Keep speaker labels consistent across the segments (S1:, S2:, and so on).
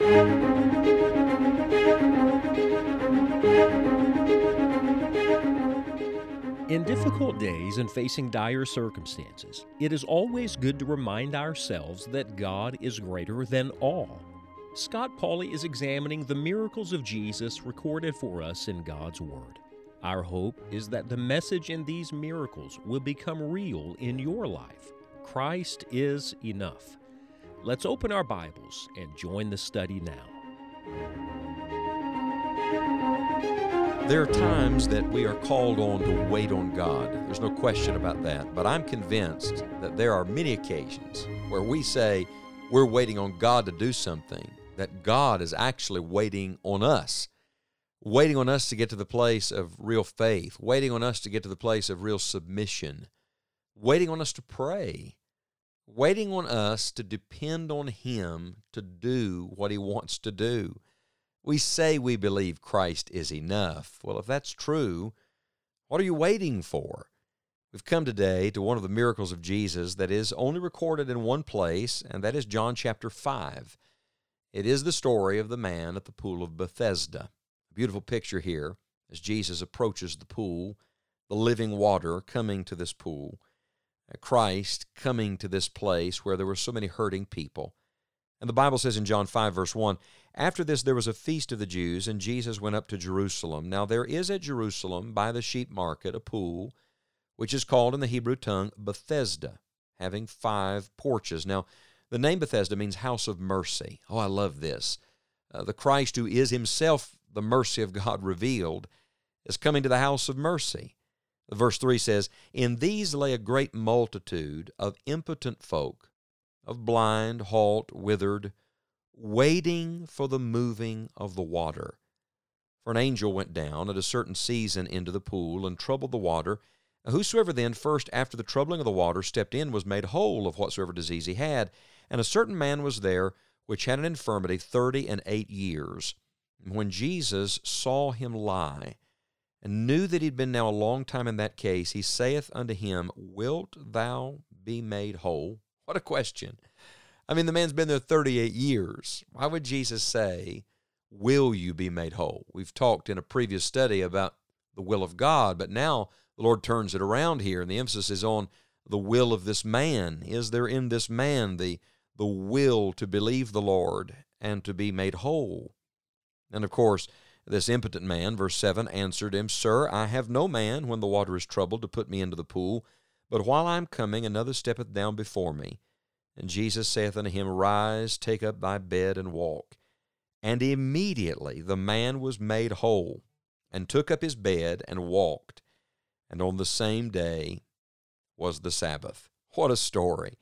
S1: In difficult days and facing dire circumstances, it is always good to remind ourselves that God is greater than all. Scott Pauley is examining the miracles of Jesus recorded for us in God's Word. Our hope is that the message in these miracles will become real in your life. Christ is enough. Let's open our Bibles and join the study now.
S2: There are times that we are called on to wait on God. There's no question about that. But I'm convinced that there are many occasions where we say we're waiting on God to do something, that God is actually waiting on us, waiting on us to get to the place of real faith, waiting on us to get to the place of real submission, waiting on us to pray, waiting on us to depend on Him to do what He wants to do. We say we believe Christ is enough. Well, if that's true, what are you waiting for? We've come today to one of the miracles of Jesus that is only recorded in one place, and that is John chapter 5. It is the story of the man at the pool of Bethesda. A beautiful picture here as Jesus approaches the pool, the living water coming to this pool, Christ coming to this place where there were so many hurting people. And the Bible says in John 5, verse 1 After this, there was a feast of the Jews, and Jesus went up to Jerusalem. Now, there is at Jerusalem, by the sheep market, a pool, which is called in the Hebrew tongue Bethesda, having five porches. Now, the name Bethesda means house of mercy. Oh, I love this. Uh, the Christ who is himself the mercy of God revealed is coming to the house of mercy. Verse 3 says, In these lay a great multitude of impotent folk of blind, halt, withered, waiting for the moving of the water. For an angel went down at a certain season into the pool and troubled the water. Whosoever then first after the troubling of the water stepped in was made whole of whatsoever disease he had. And a certain man was there which had an infirmity thirty and eight years. When Jesus saw him lie, and knew that he'd been now a long time in that case, he saith unto him, Wilt thou be made whole? What a question. I mean, the man's been there 38 years. Why would Jesus say, Will you be made whole? We've talked in a previous study about the will of God, but now the Lord turns it around here, and the emphasis is on the will of this man. Is there in this man the, the will to believe the Lord and to be made whole? And of course, this impotent man, verse 7, answered him, Sir, I have no man when the water is troubled to put me into the pool. But while I am coming, another steppeth down before me. And Jesus saith unto him, Rise, take up thy bed, and walk. And immediately the man was made whole, and took up his bed, and walked. And on the same day was the Sabbath. What a story!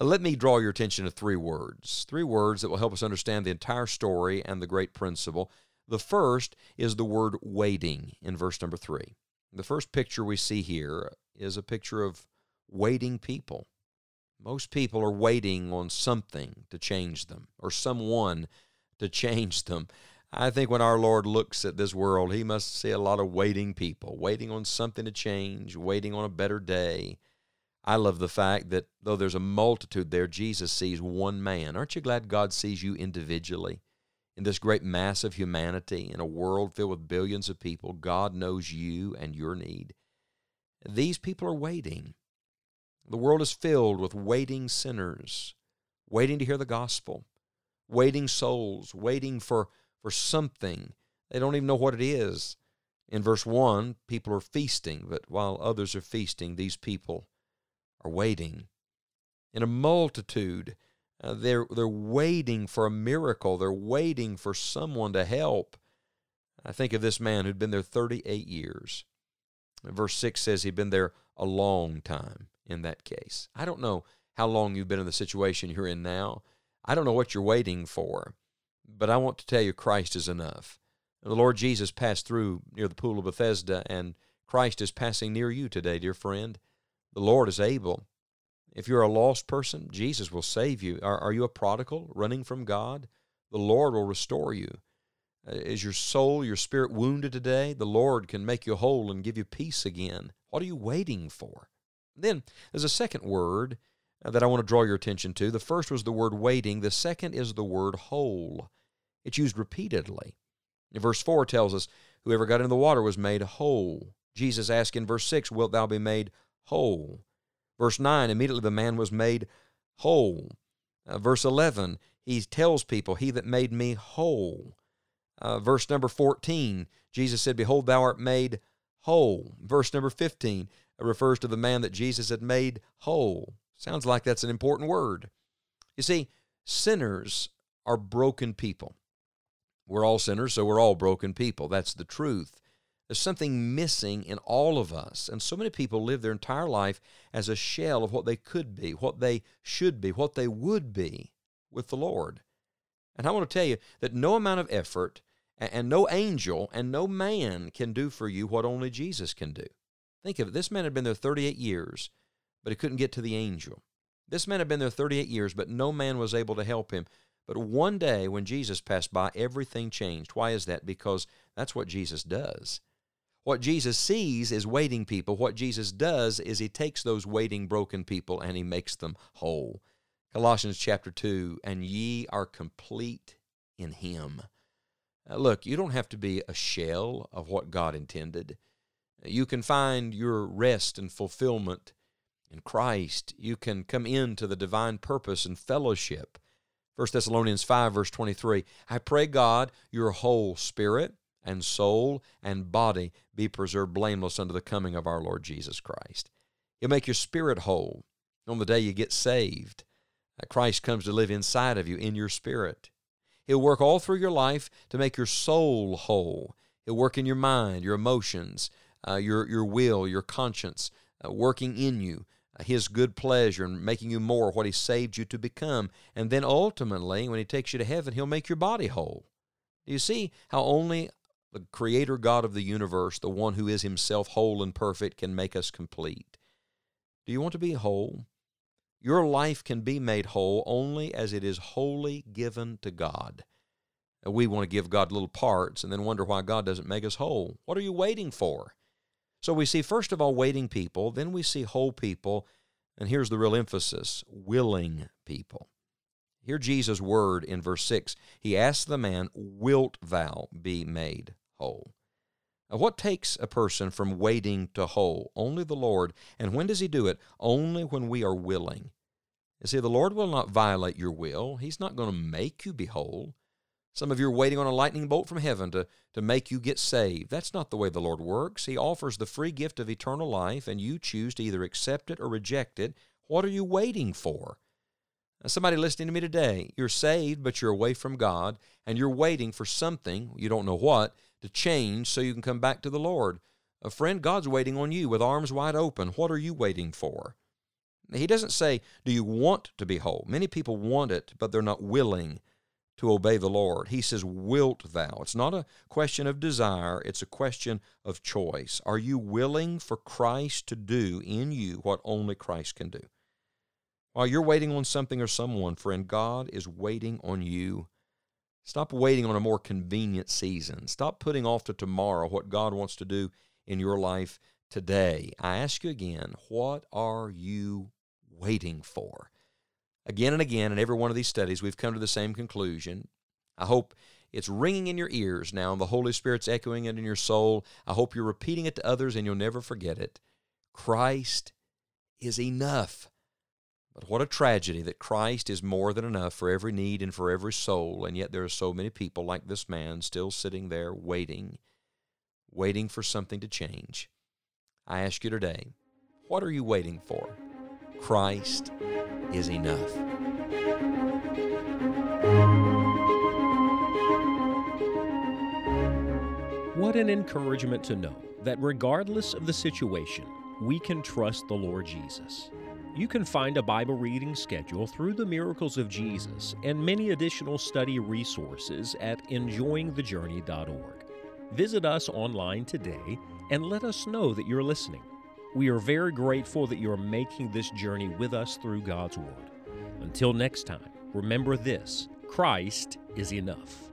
S2: Uh, let me draw your attention to three words, three words that will help us understand the entire story and the great principle. The first is the word waiting in verse number three. The first picture we see here is a picture of waiting people. Most people are waiting on something to change them or someone to change them. I think when our Lord looks at this world, he must see a lot of waiting people, waiting on something to change, waiting on a better day. I love the fact that though there's a multitude there, Jesus sees one man. Aren't you glad God sees you individually? In this great mass of humanity, in a world filled with billions of people, God knows you and your need. These people are waiting. The world is filled with waiting sinners, waiting to hear the gospel, waiting souls, waiting for, for something. They don't even know what it is. In verse 1, people are feasting, but while others are feasting, these people are waiting. In a multitude, uh, they're, they're waiting for a miracle. They're waiting for someone to help. I think of this man who'd been there 38 years. Verse 6 says he'd been there a long time in that case. I don't know how long you've been in the situation you're in now. I don't know what you're waiting for, but I want to tell you Christ is enough. The Lord Jesus passed through near the pool of Bethesda, and Christ is passing near you today, dear friend. The Lord is able. If you're a lost person, Jesus will save you. Are, are you a prodigal running from God? The Lord will restore you. Uh, is your soul, your spirit wounded today? The Lord can make you whole and give you peace again. What are you waiting for? Then there's a second word uh, that I want to draw your attention to. The first was the word waiting, the second is the word whole. It's used repeatedly. verse 4 tells us, Whoever got into the water was made whole. Jesus asked in verse 6, Wilt thou be made whole? Verse 9, immediately the man was made whole. Uh, verse 11, he tells people, He that made me whole. Uh, verse number 14, Jesus said, Behold, thou art made whole. Verse number 15 refers to the man that Jesus had made whole. Sounds like that's an important word. You see, sinners are broken people. We're all sinners, so we're all broken people. That's the truth. There's something missing in all of us. And so many people live their entire life as a shell of what they could be, what they should be, what they would be with the Lord. And I want to tell you that no amount of effort and no angel and no man can do for you what only Jesus can do. Think of it. This man had been there 38 years, but he couldn't get to the angel. This man had been there 38 years, but no man was able to help him. But one day when Jesus passed by, everything changed. Why is that? Because that's what Jesus does. What Jesus sees is waiting people. What Jesus does is he takes those waiting, broken people and he makes them whole. Colossians chapter 2 and ye are complete in him. Now look, you don't have to be a shell of what God intended. You can find your rest and fulfillment in Christ. You can come into the divine purpose and fellowship. 1 Thessalonians 5, verse 23 I pray God your whole spirit and soul and body be preserved blameless unto the coming of our Lord Jesus Christ. He'll make your spirit whole on the day you get saved. Christ comes to live inside of you in your spirit. He'll work all through your life to make your soul whole. He'll work in your mind, your emotions, uh, your, your will, your conscience, uh, working in you, uh, His good pleasure and making you more what He saved you to become. And then ultimately, when He takes you to heaven, He'll make your body whole. Do you see how only the creator God of the universe, the one who is himself whole and perfect, can make us complete. Do you want to be whole? Your life can be made whole only as it is wholly given to God. We want to give God little parts and then wonder why God doesn't make us whole. What are you waiting for? So we see, first of all, waiting people, then we see whole people, and here's the real emphasis willing people. Hear Jesus' word in verse 6. He asks the man, Wilt thou be made whole? Now, what takes a person from waiting to whole? Only the Lord. And when does He do it? Only when we are willing. You see, the Lord will not violate your will. He's not going to make you be whole. Some of you are waiting on a lightning bolt from heaven to, to make you get saved. That's not the way the Lord works. He offers the free gift of eternal life, and you choose to either accept it or reject it. What are you waiting for? somebody listening to me today, you're saved, but you're away from God, and you're waiting for something, you don't know what, to change so you can come back to the Lord. A friend, God's waiting on you with arms wide open. What are you waiting for? He doesn't say, Do you want to be whole? Many people want it, but they're not willing to obey the Lord. He says, Wilt thou? It's not a question of desire, it's a question of choice. Are you willing for Christ to do in you what only Christ can do? While you're waiting on something or someone, friend, God is waiting on you. Stop waiting on a more convenient season. Stop putting off to tomorrow what God wants to do in your life today. I ask you again, what are you waiting for? Again and again, in every one of these studies, we've come to the same conclusion. I hope it's ringing in your ears now, and the Holy Spirit's echoing it in your soul. I hope you're repeating it to others and you'll never forget it. Christ is enough. But what a tragedy that Christ is more than enough for every need and for every soul, and yet there are so many people like this man still sitting there waiting, waiting for something to change. I ask you today, what are you waiting for? Christ is enough.
S1: What an encouragement to know that regardless of the situation, we can trust the Lord Jesus. You can find a Bible reading schedule through the miracles of Jesus and many additional study resources at enjoyingthejourney.org. Visit us online today and let us know that you're listening. We are very grateful that you're making this journey with us through God's Word. Until next time, remember this Christ is enough.